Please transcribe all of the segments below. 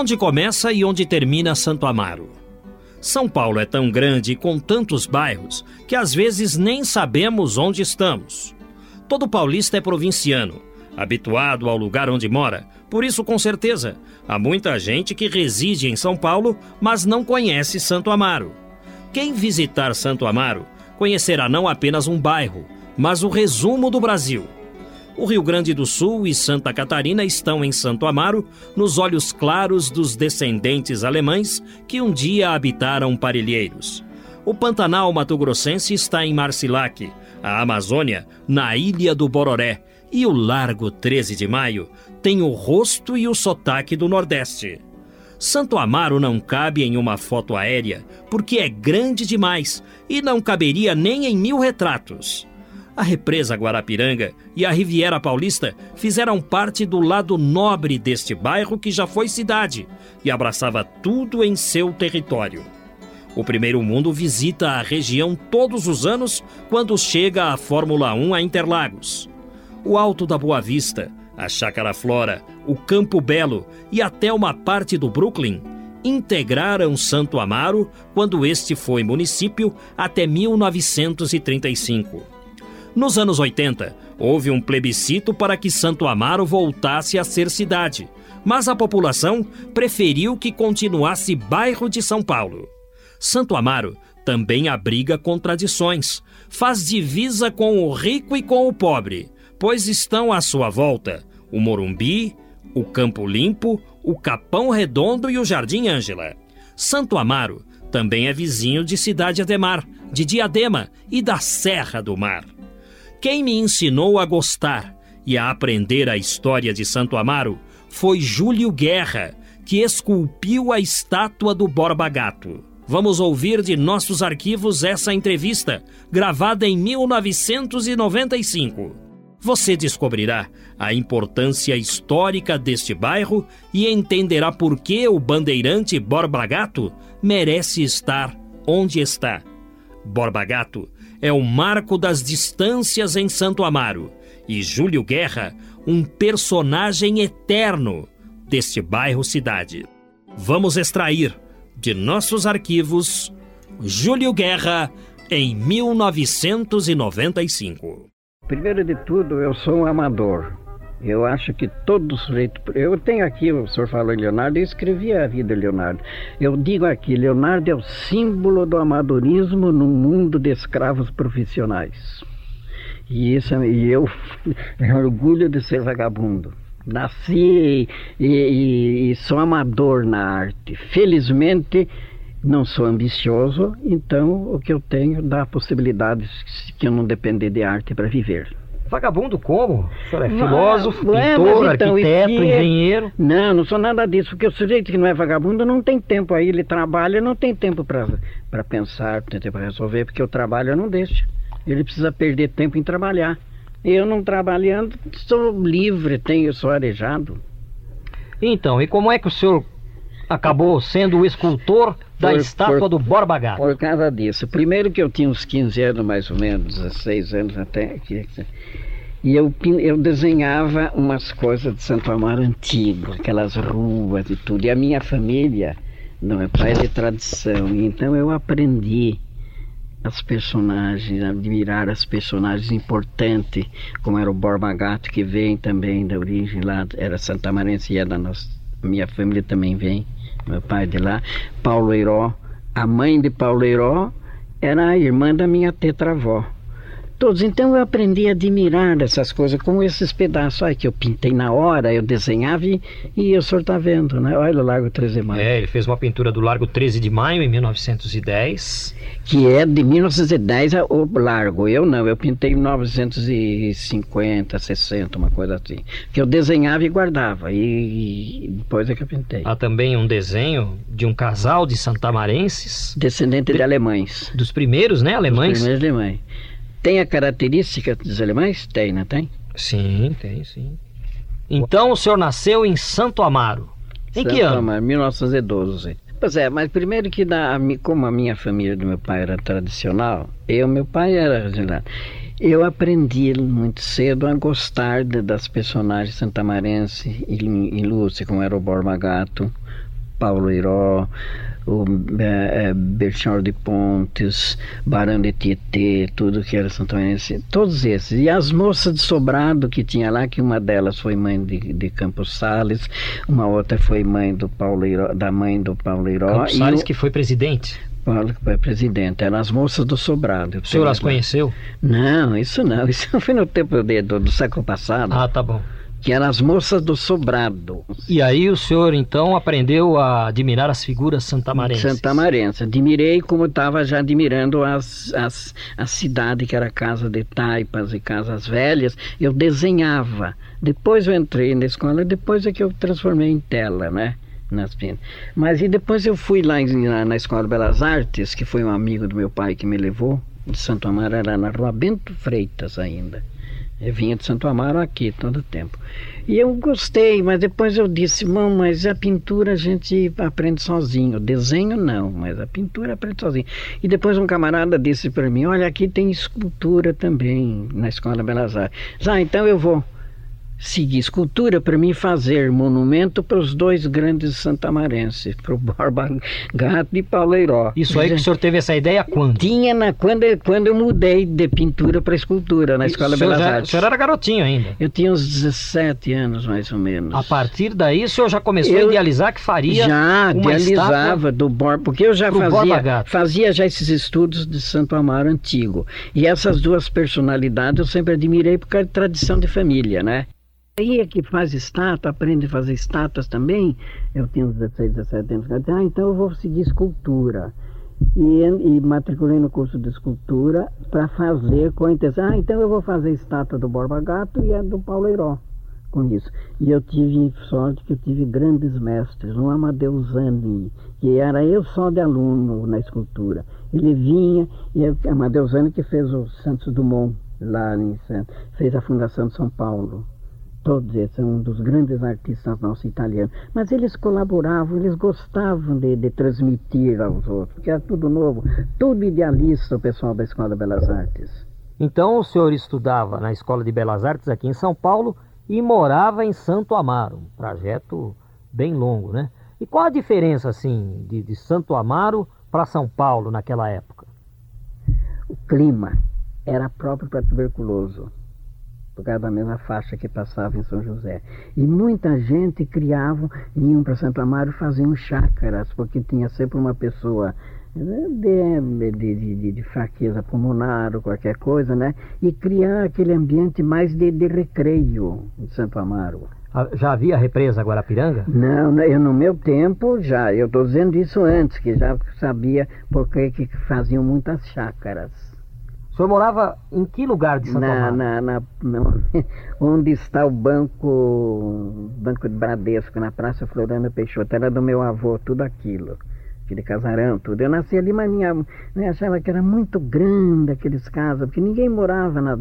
Onde começa e onde termina Santo Amaro? São Paulo é tão grande e com tantos bairros que às vezes nem sabemos onde estamos. Todo paulista é provinciano, habituado ao lugar onde mora, por isso, com certeza, há muita gente que reside em São Paulo, mas não conhece Santo Amaro. Quem visitar Santo Amaro conhecerá não apenas um bairro, mas o resumo do Brasil. O Rio Grande do Sul e Santa Catarina estão em Santo Amaro, nos olhos claros dos descendentes alemães que um dia habitaram Parelheiros. O Pantanal Mato-Grossense está em Marcilac, a Amazônia, na Ilha do Bororé, e o Largo 13 de Maio tem o rosto e o sotaque do Nordeste. Santo Amaro não cabe em uma foto aérea, porque é grande demais e não caberia nem em mil retratos. A represa Guarapiranga e a Riviera Paulista fizeram parte do lado nobre deste bairro que já foi cidade e abraçava tudo em seu território. O Primeiro Mundo visita a região todos os anos quando chega a Fórmula 1 a Interlagos. O Alto da Boa Vista, a Chácara Flora, o Campo Belo e até uma parte do Brooklyn integraram Santo Amaro quando este foi município até 1935. Nos anos 80, houve um plebiscito para que Santo Amaro voltasse a ser cidade, mas a população preferiu que continuasse bairro de São Paulo. Santo Amaro também abriga contradições, faz divisa com o rico e com o pobre, pois estão à sua volta o Morumbi, o Campo Limpo, o Capão Redondo e o Jardim Ângela. Santo Amaro também é vizinho de Cidade Ademar, de Diadema e da Serra do Mar. Quem me ensinou a gostar e a aprender a história de Santo Amaro foi Júlio Guerra, que esculpiu a estátua do Borba Gato. Vamos ouvir de nossos arquivos essa entrevista, gravada em 1995 você descobrirá a importância histórica deste bairro e entenderá por que o bandeirante Borba Gato merece estar onde está. Borba Gato é o marco das distâncias em Santo Amaro e Júlio Guerra, um personagem eterno deste bairro-cidade. Vamos extrair de nossos arquivos Júlio Guerra em 1995. Primeiro de tudo, eu sou um amador. Eu acho que todo sujeito. Eu tenho aqui, o senhor falou em Leonardo, eu escrevi a vida de Leonardo. Eu digo aqui: Leonardo é o símbolo do amadorismo no mundo de escravos profissionais. E, isso, e eu me orgulho de ser vagabundo. Nasci e, e, e sou amador na arte. Felizmente, não sou ambicioso, então o que eu tenho dá possibilidades que eu não depender de arte para viver. Vagabundo como? O senhor é filósofo, não, é, pintor, é, então, arquiteto, engenheiro? Não, não sou nada disso, porque o sujeito que não é vagabundo não tem tempo aí, ele trabalha, não tem tempo para pensar, não tem tempo para resolver, porque o trabalho não deixa. Ele precisa perder tempo em trabalhar. Eu não trabalhando, sou livre, tenho, sou arejado. Então, e como é que o senhor acabou sendo o escultor da por, estátua por, do Borba Gato? Por causa disso. Primeiro que eu tinha uns 15 anos, mais ou menos, 16 anos até. E eu, eu desenhava umas coisas de Santo Amaro antigo, aquelas ruas e tudo. E a minha família, não é pai de tradição. Então eu aprendi as personagens, admirar as personagens importantes, como era o Borba Gato, que vem também da origem lá, era santamarense e é da nossa, minha família também vem meu pai de lá, Paulo Eiró. A mãe de Paulo Eiró era a irmã da minha tetravó. Todos. Então eu aprendi a admirar essas coisas, como esses pedaços aí que eu pintei na hora, eu desenhava e, e o senhor está vendo, né? Olha o Largo 13 de Maio. É, ele fez uma pintura do Largo 13 de Maio em 1910. Que é de 1910 o Largo. Eu não, eu pintei em 1950, 60, uma coisa assim. Que eu desenhava e guardava. E, e depois é que eu pintei. Há também um desenho de um casal de santamarenses. Descendente de, de alemães. Dos primeiros, né, alemães? Dos primeiros alemães. Tem a característica dos alemães? Tem, não tem? Sim, tem, sim. Então o senhor nasceu em Santo Amaro. Em Santo que ano? Amaro, 1912. Pois é, mas primeiro que da, como a minha família do meu pai era tradicional, eu, meu pai era eu aprendi muito cedo a gostar de, das personagens santamarenses ilustres, como era o Borba Gato, Paulo Iró, o é, é, de Pontes, Barão de Tietê, tudo que era santomense, todos esses. E as moças de Sobrado que tinha lá, que uma delas foi mãe de, de Campos Sales, uma outra foi mãe do Paulo da mãe do Paulo Iró. Campos Sales o, que foi presidente? Paulo que foi presidente, eram as moças do Sobrado. O senhor as conheceu? Não, isso não, isso foi no tempo de, do, do século passado. Ah, tá bom que eram as moças do sobrado. E aí o senhor então aprendeu a admirar as figuras santamarenses? Santamarenses. Admirei como estava já admirando as, as, a cidade que era casa de taipas e casas velhas. Eu desenhava. Depois eu entrei na escola, depois é que eu transformei em tela, né? Nas Mas e depois eu fui lá na, na Escola Belas Artes, que foi um amigo do meu pai que me levou, de Santo Amaro, era na Rua Bento Freitas ainda. Eu vinha de Santo Amaro aqui todo tempo. E eu gostei, mas depois eu disse, mão, mas a pintura a gente aprende sozinho. Desenho não, mas a pintura aprende sozinho. E depois um camarada disse para mim, olha, aqui tem escultura também na Escola Belas Artes. Ah, então eu vou seguir escultura para mim fazer monumento para os dois grandes santamarenses, para o Borba Gato e Pauleiró. Isso aí que o senhor teve essa ideia quando? Tinha na, quando, quando eu mudei de pintura para escultura na Escola o Belas já, Artes. O senhor era garotinho ainda? Eu tinha uns 17 anos mais ou menos. A partir daí o senhor já começou eu a idealizar que faria Já, idealizava do Borba, porque eu já fazia, fazia já esses estudos de Santo Amaro antigo. E essas duas personalidades eu sempre admirei por causa de tradição de família, né? Aí é que faz estátua, aprende a fazer estátuas também. Eu uns 16, 17 anos. Ah, então eu vou seguir escultura. E, e matriculei no curso de escultura para fazer com a intenção. Ah, então eu vou fazer estátua do Borba Gato e a do Paulo Heiró com isso. E eu tive sorte que eu tive grandes mestres, um Amadeusani, que era eu só de aluno na escultura. Ele vinha, e eu, Amadeusani que fez o Santos Dumont lá em fez a Fundação de São Paulo todos eles são um dos grandes artistas nossos italianos, mas eles colaboravam, eles gostavam de, de, transmitir aos outros, porque era tudo novo, tudo idealista o pessoal da Escola de Belas Artes. Então o senhor estudava na Escola de Belas Artes aqui em São Paulo e morava em Santo Amaro, um trajeto bem longo, né? E qual a diferença, assim, de, de Santo Amaro para São Paulo naquela época? O clima era próprio para tuberculoso por causa da mesma faixa que passava em São José. E muita gente criava, iam para Santo Amaro e faziam chácaras, porque tinha sempre uma pessoa né, de, de, de, de, fraqueza pulmonar ou qualquer coisa, né? E criar aquele ambiente mais de, de recreio em Santo Amaro. Ah, já havia represa Guarapiranga? Não, né, eu, no meu tempo já. Eu estou dizendo isso antes, que já sabia porque que faziam muitas chácaras senhor morava em que lugar de Santo na, na, na, onde está o banco banco de Bradesco, na Praça Florana Peixoto. Era do meu avô, tudo aquilo. Aquele casarão, tudo. Eu nasci ali, mas minha mãe achava que era muito grande aqueles casas, porque ninguém morava na.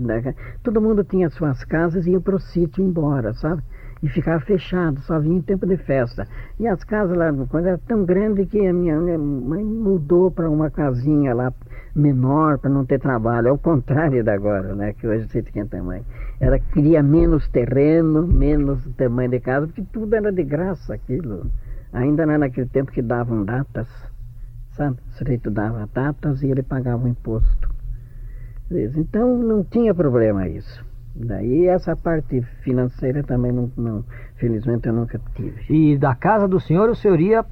Todo mundo tinha suas casas e ia para o sítio embora, sabe? E ficava fechado, só vinha em tempo de festa. E as casas lá, quando era tão grande que a minha, mãe mudou para uma casinha lá menor para não ter trabalho, ao contrário da agora, né? Que hoje você tem tamanho. Ela queria menos terreno, menos tamanho de casa, porque tudo era de graça aquilo. Ainda não era naquele tempo que davam datas, sabe? O sujeito dava datas e ele pagava o imposto. Então não tinha problema isso. Daí essa parte financeira também não, não, felizmente eu nunca tive. E da casa do senhor o senhor ia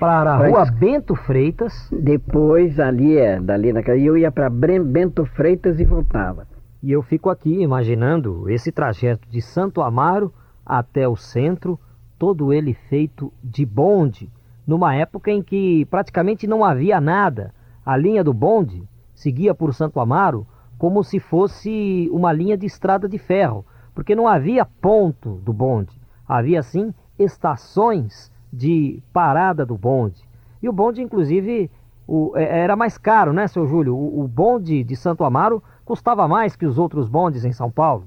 Para a rua Bento Freitas. Depois ali é, dali. E eu ia para Bento Freitas e voltava. E eu fico aqui imaginando esse trajeto de Santo Amaro até o centro, todo ele feito de bonde, numa época em que praticamente não havia nada. A linha do bonde seguia por Santo Amaro como se fosse uma linha de estrada de ferro, porque não havia ponto do bonde, havia sim estações de parada do bonde. E o bonde, inclusive, o, é, era mais caro, né, seu Júlio? O, o bonde de Santo Amaro custava mais que os outros bondes em São Paulo.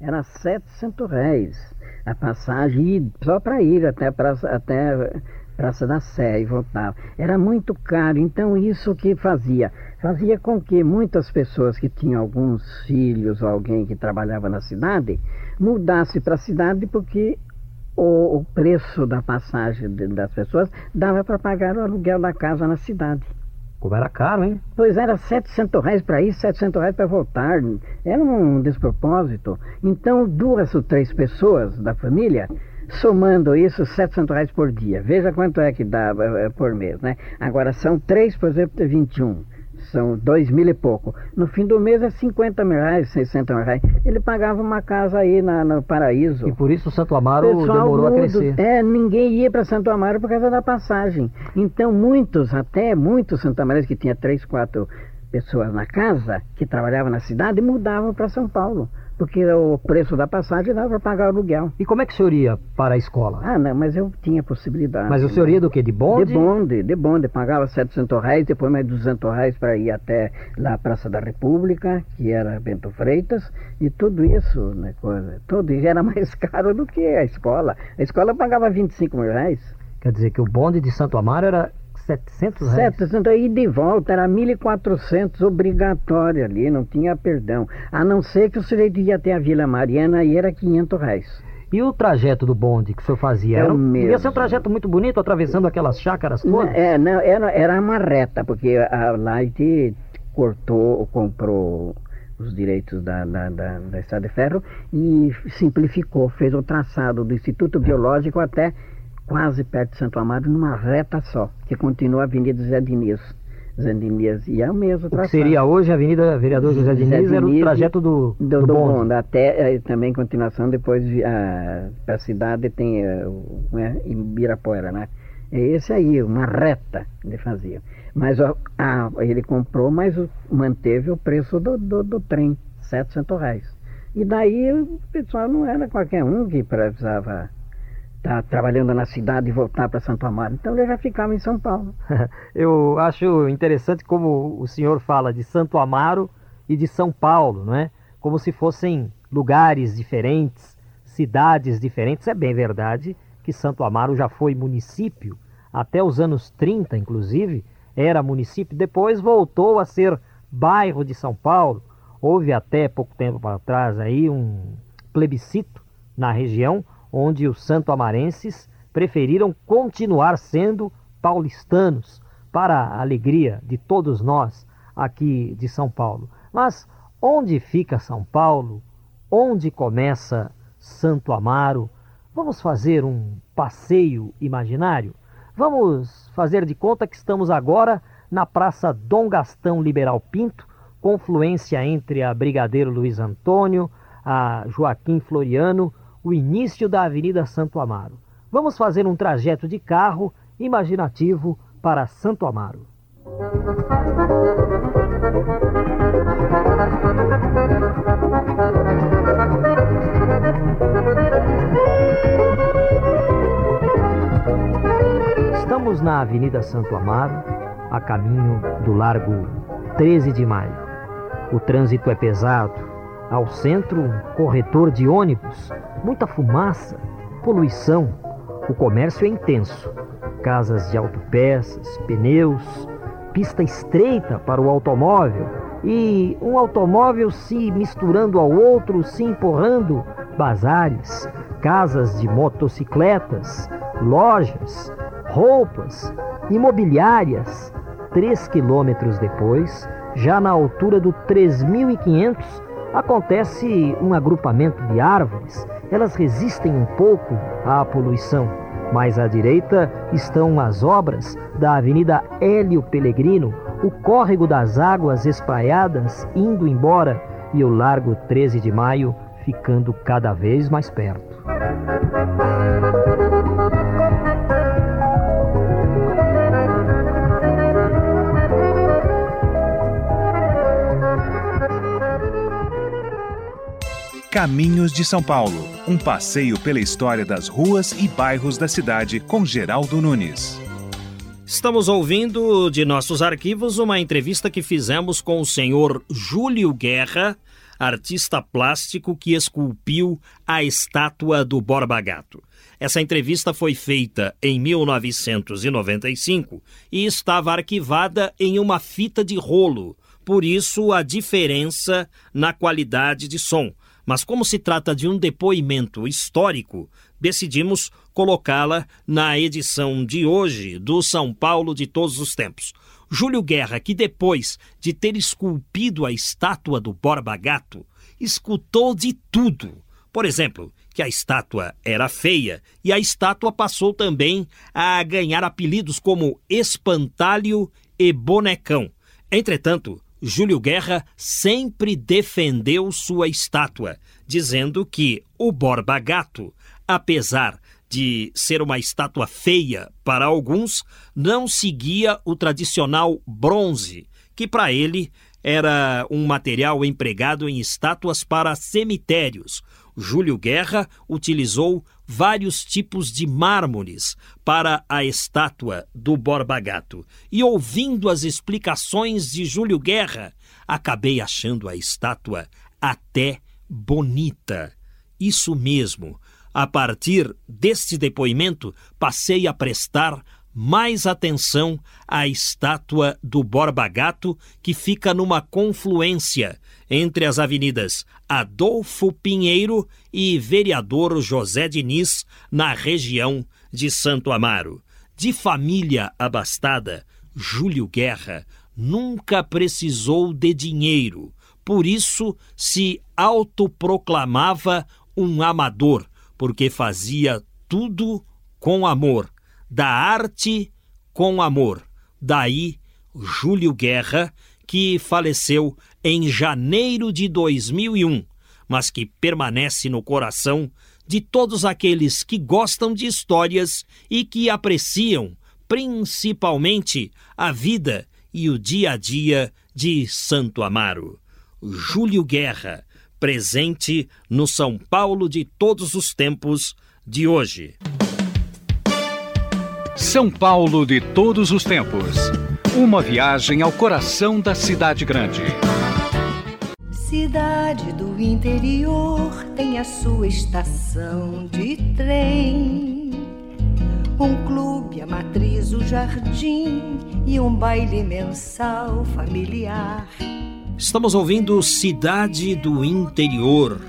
Era 700 reais a passagem só para ir até, praça, até Praça da Sé e voltava. Era muito caro, então isso que fazia? Fazia com que muitas pessoas que tinham alguns filhos ou alguém que trabalhava na cidade mudasse para a cidade porque o, o preço da passagem de, das pessoas dava para pagar o aluguel da casa na cidade. Como era caro, hein? Pois era 700 reais para ir, 700 reais para voltar. Era um despropósito. Então, duas ou três pessoas da família, somando isso, 700 reais por dia. Veja quanto é que dá eh, por mês, né? Agora, são três, por exemplo, 21 são dois mil e pouco. No fim do mês é 50 mil reais, 60 mil reais. Ele pagava uma casa aí na, no Paraíso. E por isso Santo Amaro Pessoal, demorou a crescer. É, ninguém ia para Santo Amaro por causa da passagem. Então muitos, até muitos Santo Amarenses que tinha três, quatro pessoas na casa, que trabalhavam na cidade, mudavam para São Paulo porque o preço da passagem dava para pagar o aluguel. E como é que o senhor ia para a escola? Ah, não, mas eu tinha possibilidade. Mas o senhor ia do quê? De bonde? De bonde, de bonde. Pagava 700 reais, depois mais 200 reais para ir até lá a Praça da República, que era Bento Freitas, e tudo isso, né, coisa, tudo era mais caro do que a escola. A escola pagava 25 mil reais. Quer dizer que o bonde de Santo Amaro era 700 reais? 700, e de volta era 1.400 obrigatório ali, não tinha perdão. A não ser que o sujeito ia até a Vila Mariana e era 500 reais. E o trajeto do bonde que o senhor fazia? É era, devia ser um trajeto muito bonito, atravessando aquelas chácaras todas? É, não, era, era uma reta, porque a Light cortou, comprou os direitos da, da, da, da Estrada de Ferro e simplificou, fez o traçado do Instituto Biológico até quase perto de Santo Amaro, numa reta só, que continua a Avenida Zé Diniz. Zé Diniz, e é o mesmo traçado. O que seria hoje a Avenida Vereador José Diniz, Diniz era o trajeto do, do, do, do bonde. bonde. Até é, também continuação, depois para a cidade tem é, é, Ibirapuera, né? É esse aí, uma reta ele fazia. Mas ó, ah, ele comprou, mas manteve o preço do, do, do trem, 700 reais. E daí o pessoal não era qualquer um que precisava estar tá trabalhando na cidade e voltar para Santo Amaro. Então ele já ficava em São Paulo. Eu acho interessante como o senhor fala de Santo Amaro e de São Paulo, não é? Como se fossem lugares diferentes, cidades diferentes. É bem verdade que Santo Amaro já foi município até os anos 30, inclusive, era município, depois voltou a ser bairro de São Paulo. Houve até pouco tempo para trás aí um plebiscito na região onde os santo-amarenses preferiram continuar sendo paulistanos, para a alegria de todos nós aqui de São Paulo. Mas onde fica São Paulo? Onde começa Santo Amaro? Vamos fazer um passeio imaginário? Vamos fazer de conta que estamos agora na Praça Dom Gastão Liberal Pinto, confluência entre a Brigadeiro Luiz Antônio, a Joaquim Floriano, o início da Avenida Santo Amaro. Vamos fazer um trajeto de carro imaginativo para Santo Amaro. Estamos na Avenida Santo Amaro, a caminho do Largo 13 de Maio. O trânsito é pesado, ao centro, um corretor de ônibus, muita fumaça, poluição. O comércio é intenso. Casas de autopeças, pneus, pista estreita para o automóvel e um automóvel se misturando ao outro, se empurrando, bazares, casas de motocicletas, lojas, roupas, imobiliárias. Três quilômetros depois, já na altura do 3.500, acontece um agrupamento de árvores, elas resistem um pouco à poluição. Mais à direita estão as obras da Avenida Hélio Pellegrino, o córrego das águas espraiadas indo embora e o Largo 13 de Maio ficando cada vez mais perto. Caminhos de São Paulo, um passeio pela história das ruas e bairros da cidade com Geraldo Nunes. Estamos ouvindo de nossos arquivos uma entrevista que fizemos com o senhor Júlio Guerra, artista plástico que esculpiu a estátua do Borba Gato. Essa entrevista foi feita em 1995 e estava arquivada em uma fita de rolo, por isso a diferença na qualidade de som. Mas como se trata de um depoimento histórico, decidimos colocá-la na edição de hoje do São Paulo de todos os tempos. Júlio Guerra, que depois de ter esculpido a estátua do Borba Gato, escutou de tudo. Por exemplo, que a estátua era feia e a estátua passou também a ganhar apelidos como Espantalho e Bonecão. Entretanto, Júlio Guerra sempre defendeu sua estátua, dizendo que o Borba Gato, apesar de ser uma estátua feia para alguns, não seguia o tradicional bronze, que para ele era um material empregado em estátuas para cemitérios. Júlio Guerra utilizou vários tipos de mármores para a estátua do Borba Gato. E ouvindo as explicações de Júlio Guerra, acabei achando a estátua até bonita. Isso mesmo. A partir deste depoimento, passei a prestar mais atenção à estátua do Borba Gato, que fica numa confluência entre as avenidas Adolfo Pinheiro e Vereador José Diniz, na região de Santo Amaro. De família abastada, Júlio Guerra nunca precisou de dinheiro, por isso se autoproclamava um amador, porque fazia tudo com amor da arte com amor. Daí, Júlio Guerra, que faleceu em janeiro de 2001, mas que permanece no coração de todos aqueles que gostam de histórias e que apreciam, principalmente, a vida e o dia a dia de Santo Amaro. Júlio Guerra, presente no São Paulo de todos os tempos de hoje. São Paulo de todos os tempos. Uma viagem ao coração da cidade grande. Cidade do interior tem a sua estação de trem. Um clube, a matriz, o jardim e um baile mensal familiar. Estamos ouvindo Cidade do Interior.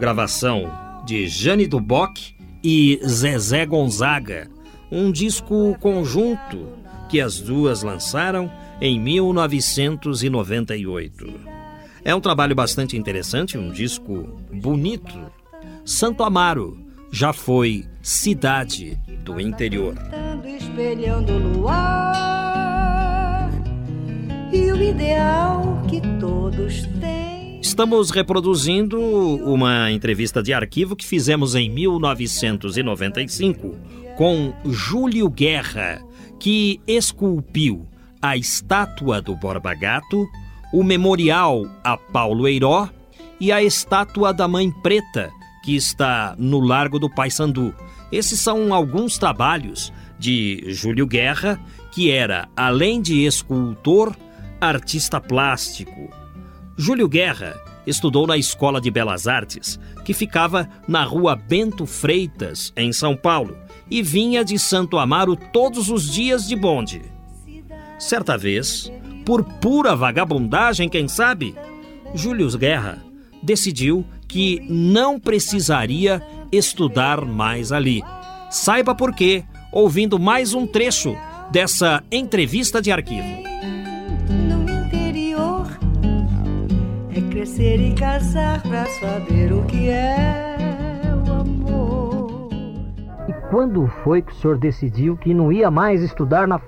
Gravação de Jane Duboc e Zezé Gonzaga um disco conjunto que as duas lançaram em 1998. É um trabalho bastante interessante, um disco bonito. Santo Amaro já foi cidade do interior. Espelhando o luar e o ideal que todos têm. Estamos reproduzindo uma entrevista de arquivo que fizemos em 1995 com Júlio Guerra, que esculpiu a estátua do Borba Gato, o memorial a Paulo Eiró e a estátua da Mãe Preta, que está no Largo do Paissandu. Esses são alguns trabalhos de Júlio Guerra, que era, além de escultor, artista plástico. Júlio Guerra estudou na Escola de Belas Artes, que ficava na rua Bento Freitas, em São Paulo, e vinha de Santo Amaro todos os dias de bonde. Certa vez, por pura vagabundagem, quem sabe, Júlio Guerra decidiu que não precisaria estudar mais ali. Saiba por quê, ouvindo mais um trecho dessa entrevista de arquivo. No interior é crescer e casar para saber o que é quando foi que o senhor decidiu que não ia mais estudar na,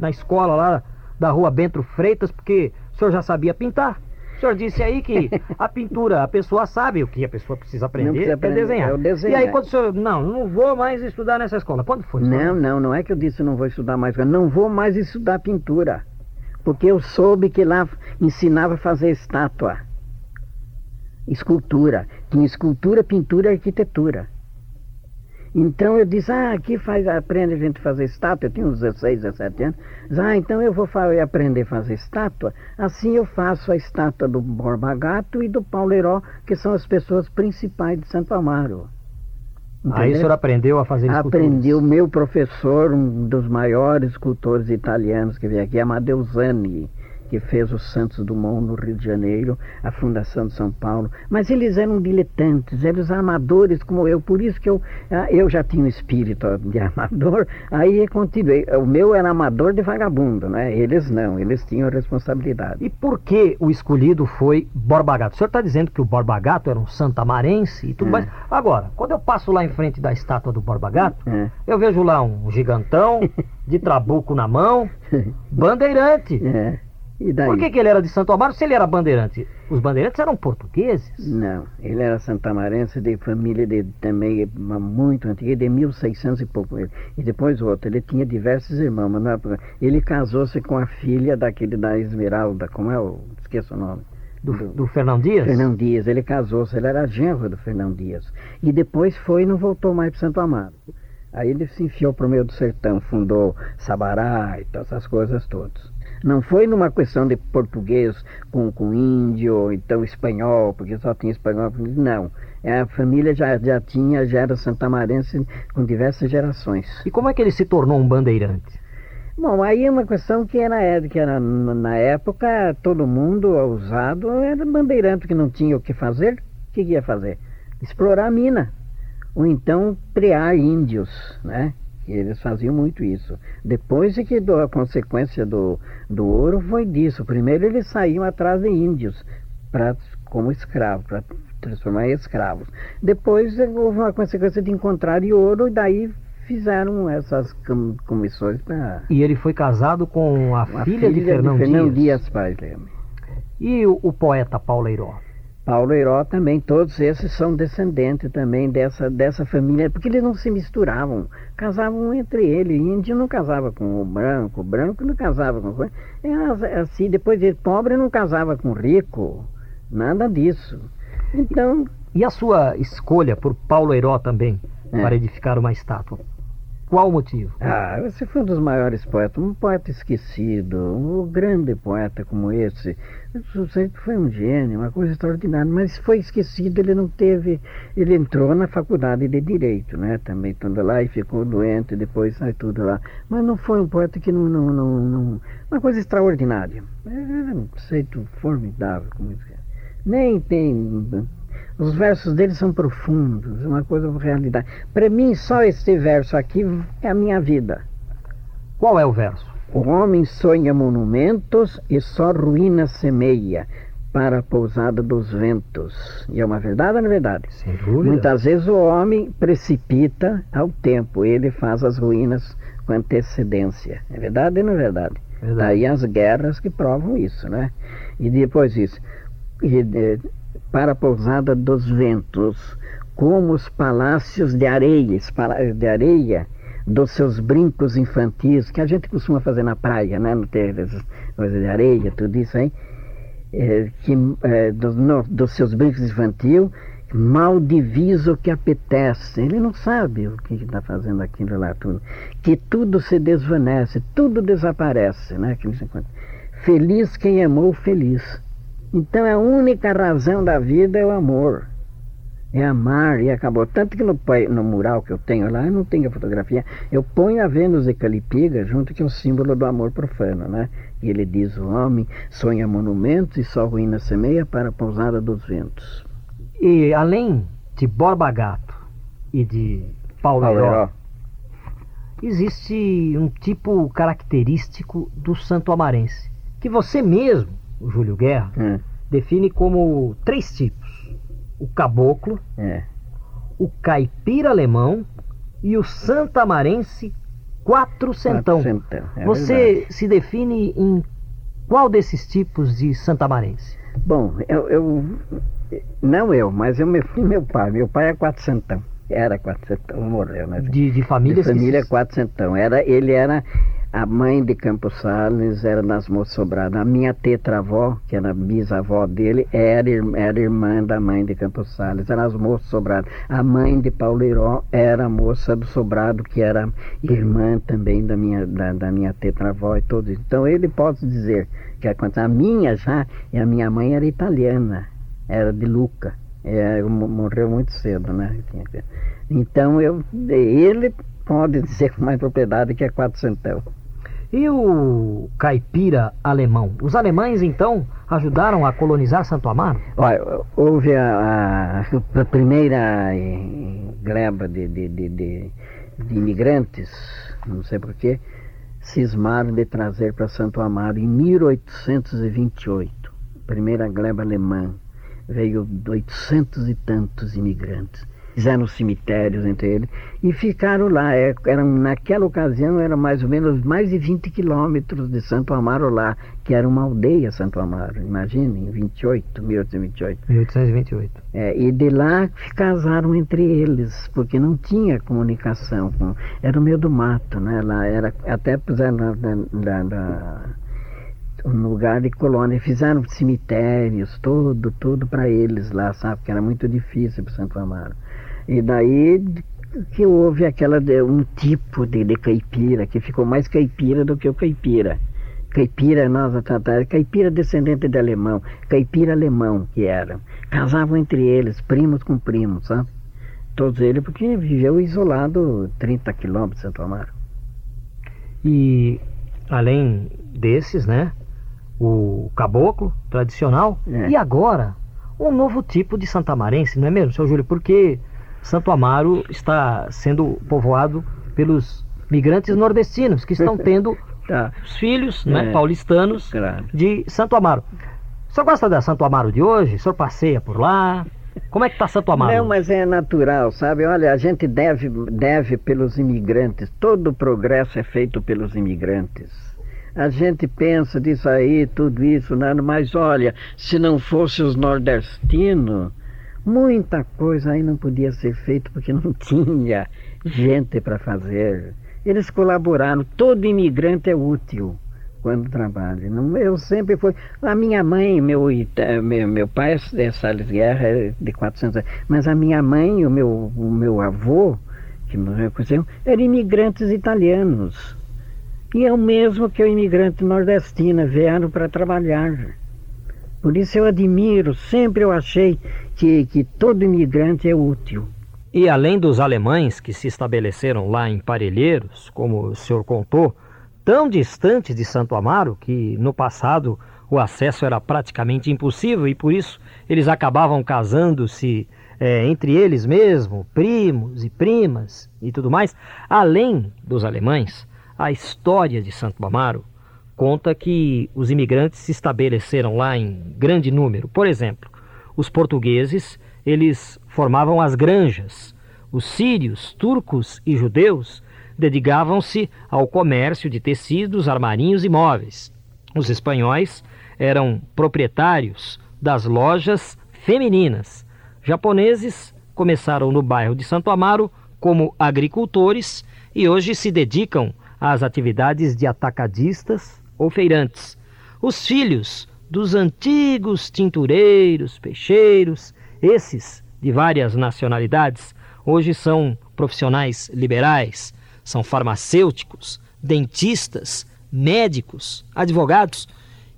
na escola lá da rua Bento Freitas, porque o senhor já sabia pintar? O senhor disse aí que a pintura, a pessoa sabe o que a pessoa precisa aprender, precisa aprender, é desenhar. é o desenhar. E aí quando o senhor, não, não vou mais estudar nessa escola. Quando foi? senhor? Não, não, não é que eu disse não vou estudar mais, não vou mais estudar pintura. Porque eu soube que lá ensinava a fazer estátua, escultura. Tinha escultura, pintura e arquitetura. Então eu disse, ah, aqui faz, aprende a gente a fazer estátua. Eu tinha uns 16, 17 anos. Diz, ah, então eu vou fa- aprender a fazer estátua. Assim eu faço a estátua do Borba Gato e do Paulo Heró, que são as pessoas principais de Santo Amaro. Aí o Entendeu? senhor aprendeu a fazer esculturas. Aprendi o meu professor, um dos maiores escultores italianos que veio aqui, Amadeu Zani, que fez o Santos Dumont no Rio de Janeiro, a Fundação de São Paulo. Mas eles eram diletantes, eles amadores como eu, por isso que eu, ah, eu já tinha um espírito de amador, aí eu continuei. O meu era amador de vagabundo, né? Eles não, eles tinham responsabilidade. E por que o escolhido foi Borba Gato? O senhor está dizendo que o Borba Gato era um santamarense e tudo É. mais. Agora, quando eu passo lá em frente da estátua do Borba Gato, É. eu vejo lá um gigantão de trabuco na mão, bandeirante. É. E daí? Por que, que ele era de Santo Amaro se ele era bandeirante? Os bandeirantes eram portugueses? Não, ele era santamarense de família de, também muito antiga, de 1600 e pouco. ele. E depois outro, ele tinha diversos irmãos, mas não é- ele casou-se com a filha daquele da Esmeralda, como é o. esqueço o nome. Do, do Fernão Dias? Fernão Dias, ele casou-se, ele era genro do Fernão Dias. E depois foi e não voltou mais para Santo Amaro. Aí ele se enfiou para o meio do sertão, fundou Sabará e todas essas coisas todas. Não foi numa questão de português com, com índio, ou então espanhol, porque só tinha espanhol. Não. É, A família já, já tinha, já era santamarense com diversas gerações. E como é que ele se tornou um bandeirante? Bom, aí é uma questão que era, que era na época todo mundo ousado era bandeirante que não tinha o que fazer. O que que ia fazer? Explorar a mina. Ou então criar índios, né? Eles faziam muito isso. Depois é que do- a consequência do, do ouro foi disso. Primeiro eles saíam atrás de índios pra, como escravos, para transformar em escravos. Depois houve uma consequência de encontrar ouro e daí fizeram essas com- comissões para E ele foi casado com a a filha, de Fernão, Dias. Dias Paz Leme. E o, o poeta Paulo Eiró? Paulo Heiró também, todos esses são descendentes também dessa, dessa família, porque eles não se misturavam, casavam entre eles. Índio não casava com o branco, o branco não casava com o é as- assim, depois de pobre não casava com rico, nada disso. Então, E a sua escolha por Paulo Eiró também, É. para edificar uma estátua? Qual o motivo? ah, você foi um dos maiores poetas, um poeta esquecido, um grande poeta como esse. Sujeito foi um gênio, uma coisa extraordinária, mas foi esquecido, ele não teve. Ele entrou na faculdade de Direito, né? Também tudo lá e ficou doente, depois sai tudo lá. Mas não foi um poeta que não. não, não, não uma coisa extraordinária. É um sujeito formidável, como isso é. Nem tem. Os versos dele são profundos, uma coisa realidade. Para mim, só este verso aqui é a minha vida. Qual é o verso? O homem sonha monumentos e só ruína semeia para a pousada dos ventos. E é uma verdade ou não é verdade? Sem dúvida. Muitas vezes o homem precipita ao tempo, ele faz as ruínas com antecedência. É verdade ou não é verdade? Verdade. Daí as guerras que provam isso, né? E depois isso, e, de- para a pousada dos ventos, como os palácios de areia, de areia dos seus brincos infantis, que a gente costuma fazer na praia, né? Não ter coisas de areia, tudo isso aí, é, que, é, dos, no- dos seus brincos infantil, mal divisa o que apetece. Ele não sabe o que está fazendo aquilo lá tudo. Que tudo se desvanece, tudo desaparece, né? Feliz quem amou feliz. Então a única razão da vida é o amor. É amar e acabou. Tanto que no, no mural que eu tenho lá, eu não tenho a fotografia, eu ponho a Vênus e Calipiga junto que é o símbolo do amor profano, né? E ele diz, o homem sonha monumentos e só ruína semeia para a pousada dos ventos. E além de Borba Gato e de Paulo, Paulo Heiró. existe um tipo característico do santo amarense, que você mesmo, o Júlio Guerra, É, define como três tipos: o caboclo, é, o caipira alemão e o santamarense quatrocentão. Quatrocentão, é Você verdade. se define em qual desses tipos de santamarense? Bom, eu, eu- não eu, mas eu meu, meu pai. Meu pai é quatrocentão. Era quatrocentão, morreu, né? De, de famílias de família se- quatrocentão. Era, ele era a mãe de Campos Salles, era das moças sobradas. A minha tetravó, que era bisavó dele, era, era irmã da mãe de Campos Salles, eram as moças sobradas. A mãe de Paulo Iró era moça do sobrado, que era irmã também da minha, da, da minha tetravó e tudo isso. Então ele pode dizer que a, minha já, e a minha mãe era italiana, era de Luca. É, mo- morreu muito cedo, né? Então eu, ele pode dizer com mais propriedade que é quatrocentão. E o caipira alemão? Os alemães, então, ajudaram a colonizar Santo Amaro? Olha, houve a, a- a primeira gleba de, de, de, de- de imigrantes, não sei porquê, cismaram de trazer para Santo Amaro em 1828. Primeira gleba alemã. Veio 800 e tantos imigrantes. Fizeram cemitérios entre eles e ficaram lá. É, eram, naquela ocasião era mais ou menos mais de 20 quilômetros de Santo Amaro lá, que era uma aldeia Santo Amaro. Imagine, em 28, 1828. 1828. É, e de lá casaram entre eles, porque não tinha comunicação. Com, era no meio do mato, né? Lá era, até puseram na- um lugar de colônia, fizeram cemitérios, tudo, tudo para eles lá, sabe? Que era muito difícil para Santo Amaro. E daí que houve aquela de- um tipo de, de caipira que ficou mais caipira do que o caipira. Caipira, nós a tratar, caipira descendente de alemão, caipira alemão que eram. Casavam entre eles, primos com primos, sabe? Todos eles, porque viveu isolado 30 quilômetros de Santo Amaro. E além desses, né? O caboclo tradicional. É. E agora, um novo tipo de santamarense, não é mesmo, seu Júlio? Porque Santo Amaro está sendo povoado pelos migrantes nordestinos que estão tendo Tá, os filhos né, É. paulistanos claro. de Santo Amaro. O senhor gosta da Santo Amaro de hoje? O senhor passeia por lá? Como é que está Santo Amaro? Não, mas é natural, sabe? Olha, a gente deve, deve pelos imigrantes. Todo o progresso é feito pelos imigrantes. A gente pensa disso aí, tudo isso, né? mas olha, se não fosse os nordestinos, muita coisa aí não podia ser feita porque não tinha gente para fazer. Eles colaboraram, todo imigrante é útil quando trabalha. Eu sempre fui. A minha mãe, meu, meu, meu pai é Salles Guerra, de 400 anos, mas a minha mãe e o meu, o meu avô, que morreu com eram imigrantes italianos. E é o mesmo que o imigrante nordestino, vieram para trabalhar. Por isso eu admiro, sempre eu achei que, que todo imigrante é útil. E além dos alemães que se estabeleceram lá em Parelheiros, como o senhor contou, tão distantes de Santo Amaro que no passado o acesso era praticamente impossível e por isso eles acabavam casando-se eh, entre eles mesmo, primos e primas e tudo mais. Além dos alemães, a história de Santo Amaro conta que os imigrantes se estabeleceram lá em grande número. Por exemplo, os portugueses, eles formavam as granjas. Os sírios, turcos e judeus dedicavam-se ao comércio de tecidos, armarinhos e móveis. Os espanhóis eram proprietários das lojas femininas. Japoneses começaram no bairro de Santo Amaro como agricultores e hoje se dedicam às atividades de atacadistas ou feirantes. Os filhos dos antigos tintureiros, peixeiros, esses de várias nacionalidades, hoje são profissionais liberais, são farmacêuticos, dentistas, médicos, advogados.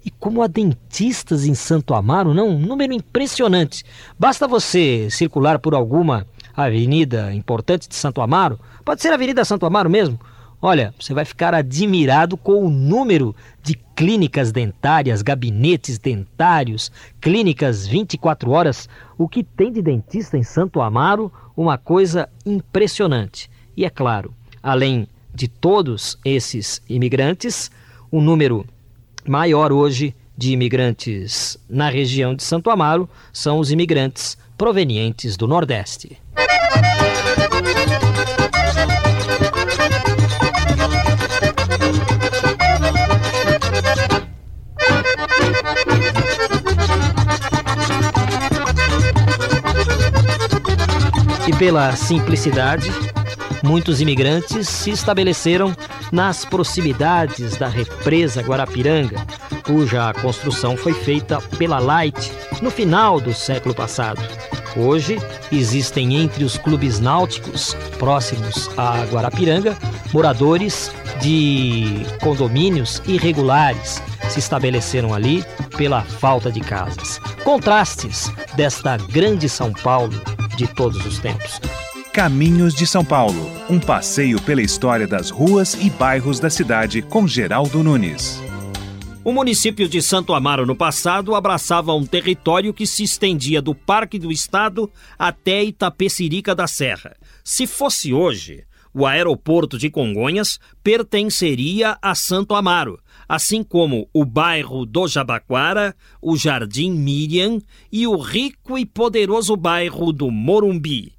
E como há dentistas em Santo Amaro, não? Um número impressionante. Basta você circular por alguma avenida importante de Santo Amaro, pode ser a Avenida Santo Amaro mesmo. Olha, você vai ficar admirado com o número de clínicas dentárias, gabinetes dentários, clínicas 24 horas. O que tem de dentista em Santo Amaro, uma coisa impressionante. E é claro, além de todos esses imigrantes, o número maior hoje de imigrantes na região de Santo Amaro são os imigrantes provenientes do Nordeste. E pela simplicidade, muitos imigrantes se estabeleceram nas proximidades da represa Guarapiranga, cuja construção foi feita pela Light no final do século passado. Hoje, existem entre os clubes náuticos próximos a Guarapiranga moradores de condomínios irregulares se estabeleceram ali pela falta de casas. Contrastes desta grande São Paulo de todos os tempos. Caminhos de São Paulo, um passeio pela história das ruas e bairros da cidade com Geraldo Nunes. O município de Santo Amaro no passado abraçava um território que se estendia do Parque do Estado até Itapecerica da Serra. Se fosse hoje, o aeroporto de Congonhas pertenceria a Santo Amaro, assim como o bairro do Jabaquara, o Jardim Miriam e o rico e poderoso bairro do Morumbi.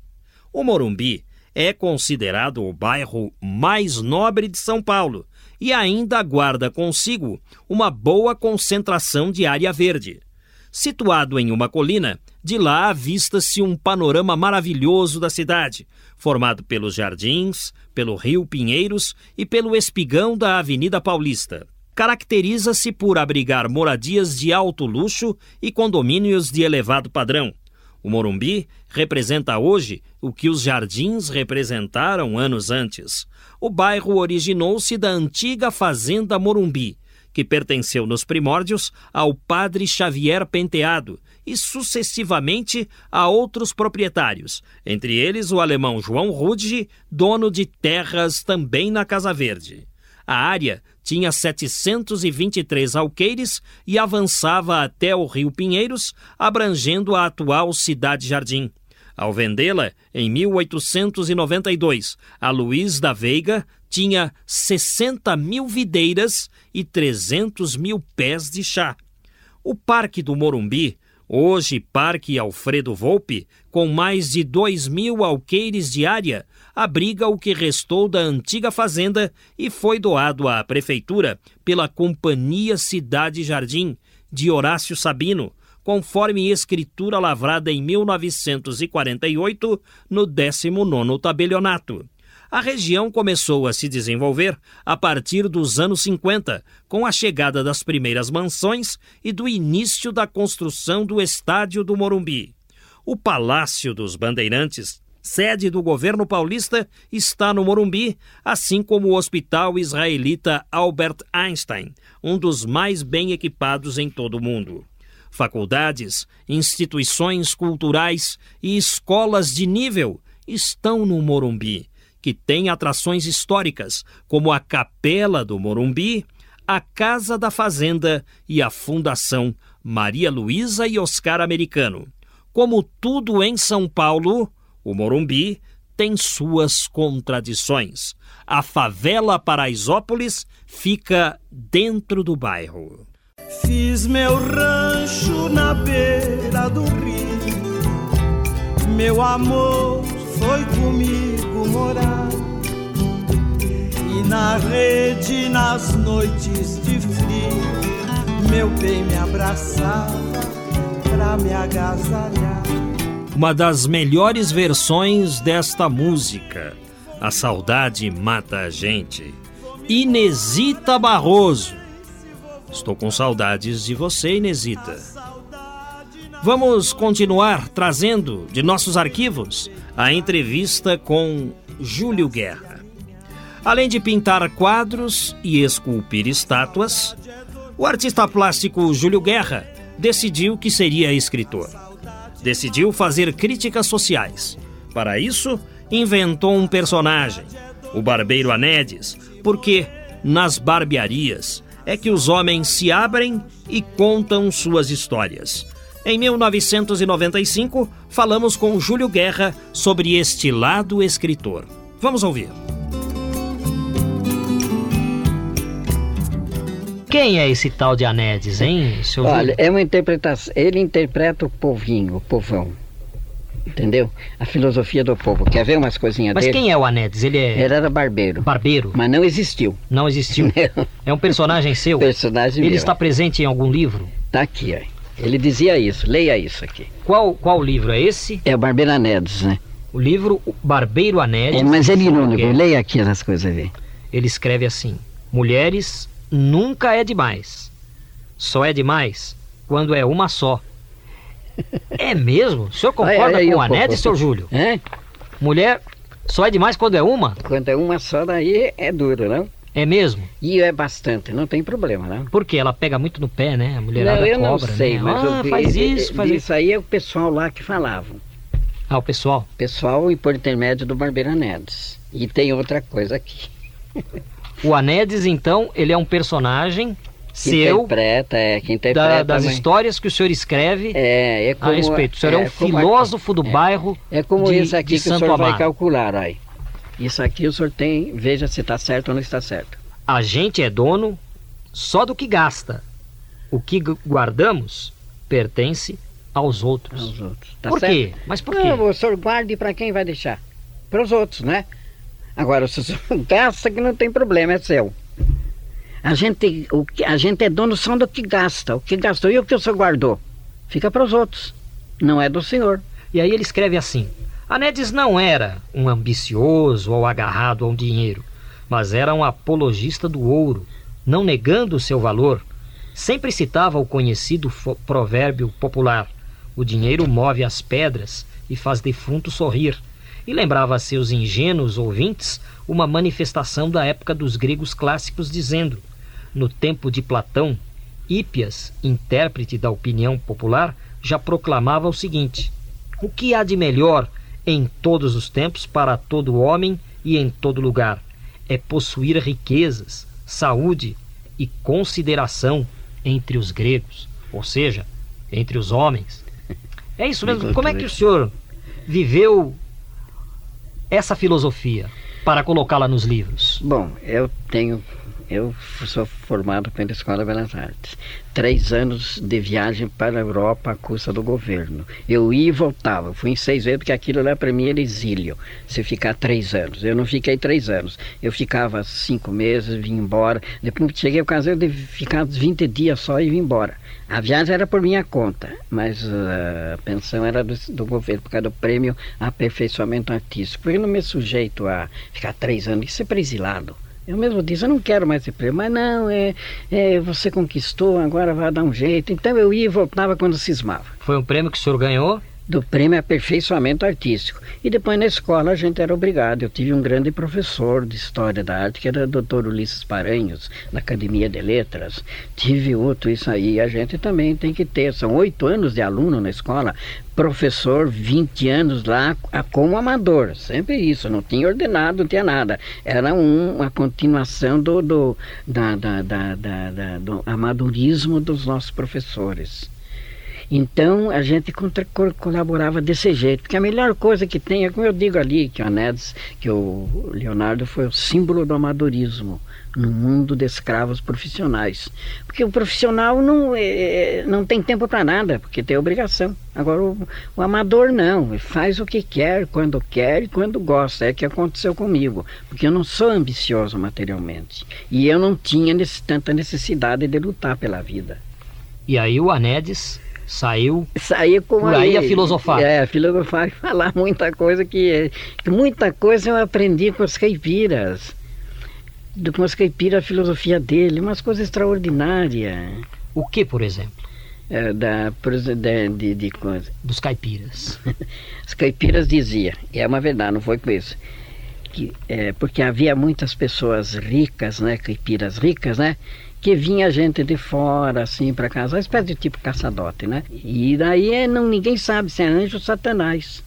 O Morumbi é considerado o bairro mais nobre de São Paulo e ainda guarda consigo uma boa concentração de área verde. Situado em uma colina, de lá avista-se um panorama maravilhoso da cidade, formado pelos jardins, pelo rio Pinheiros e pelo espigão da Avenida Paulista. Caracteriza-se por abrigar moradias de alto luxo e condomínios de elevado padrão. O Morumbi representa hoje o que os jardins representaram anos antes. O bairro originou-se da antiga Fazenda Morumbi, que pertenceu nos primórdios ao padre Xavier Penteado e sucessivamente a outros proprietários, entre eles o alemão João Rude, dono de terras também na Casa Verde. A área tinha 723 alqueires e avançava até o Rio Pinheiros, abrangendo a atual Cidade Jardim. Ao vendê-la, em 1892, a Luiz da Veiga tinha 60 mil videiras e 300 mil pés de chá. O Parque do Morumbi, hoje Parque Alfredo Volpe, com mais de 2 mil alqueires de área, abriga o que restou da antiga fazenda e foi doado à prefeitura pela Companhia Cidade Jardim, de Horácio Sabino, conforme escritura lavrada em 1948 no 19º tabelionato. A região começou a se desenvolver a partir dos anos 50, com a chegada das primeiras mansões e do início da construção do estádio do Morumbi. O Palácio dos Bandeirantes, sede do governo paulista, está no Morumbi, assim como o Hospital Israelita Albert Einstein, um dos mais bem equipados em todo o mundo. Faculdades, instituições culturais e escolas de nível estão no Morumbi que tem atrações históricas, como a Capela do Morumbi, a Casa da Fazenda e a Fundação Maria Luísa e Oscar Americano. Como tudo em São Paulo, o Morumbi tem suas contradições. A favela Paraisópolis fica dentro do bairro. Fiz meu rancho na beira do rio, meu amor foi comigo morar. E na rede, nas noites de frio, meu bem me abraçava pra me agasalhar. Uma das melhores versões desta música, A Saudade Mata a Gente, Inesita Barroso. Estou com saudades de você, Inesita. Vamos continuar trazendo de nossos arquivos a entrevista com Júlio Guerra. Além de pintar quadros e esculpir estátuas, o artista plástico Júlio Guerra decidiu que seria escritor. Decidiu fazer críticas sociais. Para isso, inventou um personagem, o Barbeiro Anedes, porque nas barbearias é que os homens se abrem e contam suas histórias em 1995, falamos com Júlio Guerra sobre este lado escritor. Vamos ouvir. Quem é esse tal de Anedes, hein, seu Olha, é uma interpretação. Ele interpreta o povinho, o povão. Entendeu? A filosofia do povo. Quer ver umas coisinhas Mas dele? Mas quem é o Anedes? Ele é. Ele era barbeiro. Barbeiro. Mas não existiu. Não existiu. é um personagem seu? Personagem Ele meu. está presente em algum livro? Tá aqui, ó. Ele dizia isso, leia isso aqui. Qual, qual livro é esse? É o Barbeiro Anedes, né? O livro Barbeiro Anélis. É, mas ele irônico, leia aqui as coisas ver. Ele escreve assim: Mulheres nunca é demais. Só é demais quando é uma só. É mesmo? O senhor concorda Aí, aí, com eu Anélis, seu. Júlio? É? Mulher só é demais quando é uma? Quando é uma só, daí é duro, não? É mesmo? E é bastante, não tem problema, não? Porque ela pega muito no pé, né? A mulherada não, eu não cobra, sei, né? mas ah, eu faz isso, faz isso. Isso aí é o pessoal lá que falavam. Ah, o pessoal. Pessoal e por intermédio do Barbeiro Nedes. E tem outra coisa aqui. O Anélis, então, ele é um personagem Que seu interpreta, é, que da- interpreta. das mas- histórias que o senhor escreve É, é como, a respeito. O senhor é, um como a- filósofo do é. bairro É como de- isso aqui que o Santo senhor vai calcular, aí. Isso aqui o senhor tem, veja se está certo ou não está certo. A gente é dono só do que gasta. O que gu- guardamos pertence aos outros. Aos outros. Tá por certo? quê? Mas por quê? Não, o senhor guarde para quem vai deixar? Para os outros, né? Agora, se senhor gasta, que não tem problema, é seu. A gente, o a gente é dono só do que gasta. O que gastou e o que o senhor guardou? Fica para os outros. Não é do senhor. E aí ele escreve assim: Anedes não era um ambicioso ou agarrado ao dinheiro, mas era um apologista do ouro, não negando o seu valor. Sempre citava o conhecido provérbio popular: o dinheiro move as pedras e faz defunto sorrir. E lembrava a seus ingênuos ouvintes uma manifestação da época dos gregos clássicos, dizendo: no tempo de Platão, Hípias, intérprete da opinião popular, já proclamava o seguinte: O que há de melhor em todos os tempos para todo homem e em todo lugar? É possuir riquezas, saúde e consideração entre os gregos, ou seja, entre os homens. É isso mesmo. Como é que o senhor viveu essa filosofia para colocá-la nos livros? Bom, eu tenho. Eu sou formado pela Escola Belas Artes. Três anos de viagem para a Europa à custa do governo. Eu ia e voltava. Fui em seis vezes, porque aquilo lá para mim era exílio. Se ficar três anos. Eu não fiquei três anos. Eu ficava cinco meses, vim embora. Depois cheguei ao caso de ficar uns 20 dias só e vim embora. A viagem era por minha conta, mas ah, a pensão era do, do governo, por causa do prêmio aperfeiçoamento artístico. Porque eu não me sujeito a ficar três anos. Isso é para exilado. Eu mesmo disse, eu não quero mais esse prêmio, mas não, é, é, você conquistou, agora vai dar um jeito. Então eu ia e voltava quando cismava. Foi um prêmio que o senhor ganhou? Do prêmio aperfeiçoamento artístico. E depois na escola a gente era obrigado. Eu tive um grande professor de História da Arte, que era o doutor Ulisses Paranhos, da Academia de Letras. Tive outro, isso aí a gente também tem que ter. São oito anos de aluno na escola, professor, 20 anos lá como amador. Sempre isso, não tinha ordenado, não tinha nada. Era um- uma continuação do, do, da, da, da- da- do amadorismo dos nossos professores. Então a gente colaborava desse jeito, porque a melhor coisa que tem é como eu digo ali, que o Anedes, que o Leonardo foi o símbolo do amadorismo no mundo de escravos profissionais. Porque o profissional não, é, não tem tempo para nada, porque tem obrigação. Agora o, o amador não, faz o que quer, quando quer e quando gosta. É o que aconteceu comigo, porque eu não sou ambicioso materialmente. E eu não tinha nesse- tanta necessidade de lutar pela vida. E aí o Anedes saiu sair com Por aí a filosofar. É, filosofar e falar muita coisa que, que muita coisa eu aprendi com os caipiras. Do, com os caipiras, a filosofia dele, umas coisas extraordinárias. o que, por exemplo? É, da, de, de, de coisa. Dos caipiras. Os caipiras diziam, e é uma verdade, não foi com isso, que, é, porque havia muitas pessoas ricas, né, caipiras ricas, né, que vinha gente de fora, assim, para casa, uma espécie de tipo caçadote, né, e daí é, não, ninguém sabe se é anjo ou satanás,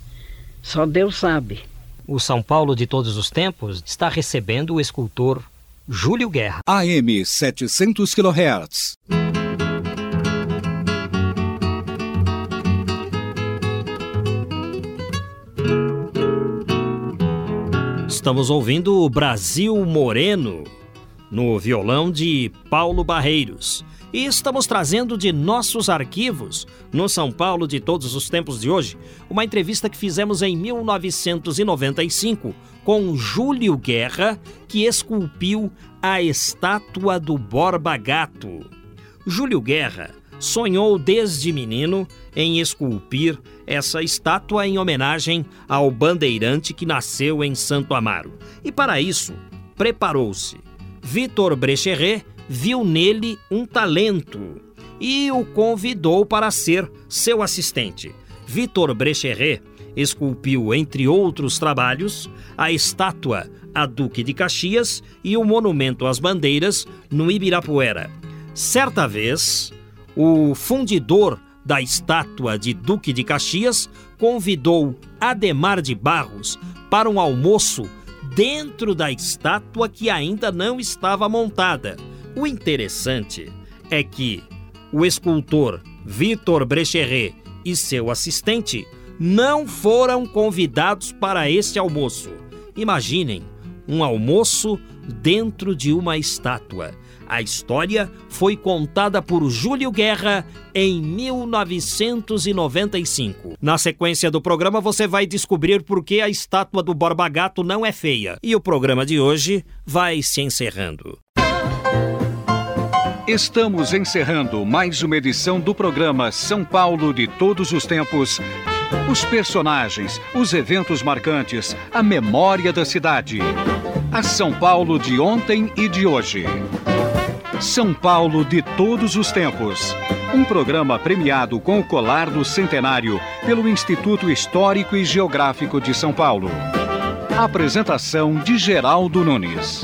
só Deus sabe. O São Paulo de todos os tempos está recebendo o escultor Júlio Guerra. AM 700 kHz. Estamos ouvindo o Brasil Moreno no violão de Paulo Barreiros. E estamos trazendo de nossos arquivos, no São Paulo de todos os tempos de hoje, uma entrevista que fizemos em 1995 com Júlio Guerra, que esculpiu a estátua do Borba Gato. Júlio Guerra sonhou desde menino em esculpir essa estátua em homenagem ao bandeirante que nasceu em Santo Amaro. E para isso, preparou-se. Vitor Brecheret viu nele um talento e o convidou para ser seu assistente. Vitor Brecheret esculpiu, entre outros trabalhos, a estátua a Duque de Caxias e o monumento às bandeiras no Ibirapuera. Certa vez, o fundidor da estátua de Duque de Caxias convidou Ademar de Barros para um almoço dentro da estátua que ainda não estava montada. O interessante é que o escultor Vitor Brecheret e seu assistente não foram convidados para este almoço. Imaginem um almoço dentro de uma estátua. A história foi contada por Júlio Guerra em 1995. Na sequência do programa, você vai descobrir por que a estátua do Borba Gato não é feia. E o programa de hoje vai se encerrando. Estamos encerrando mais uma edição do programa São Paulo de Todos os Tempos. Os personagens, os eventos marcantes, a memória da cidade. A São Paulo de ontem e de hoje. São Paulo de Todos os Tempos. Um programa premiado com o colar do centenário pelo Instituto Histórico e Geográfico de São Paulo. Apresentação de Geraldo Nunes.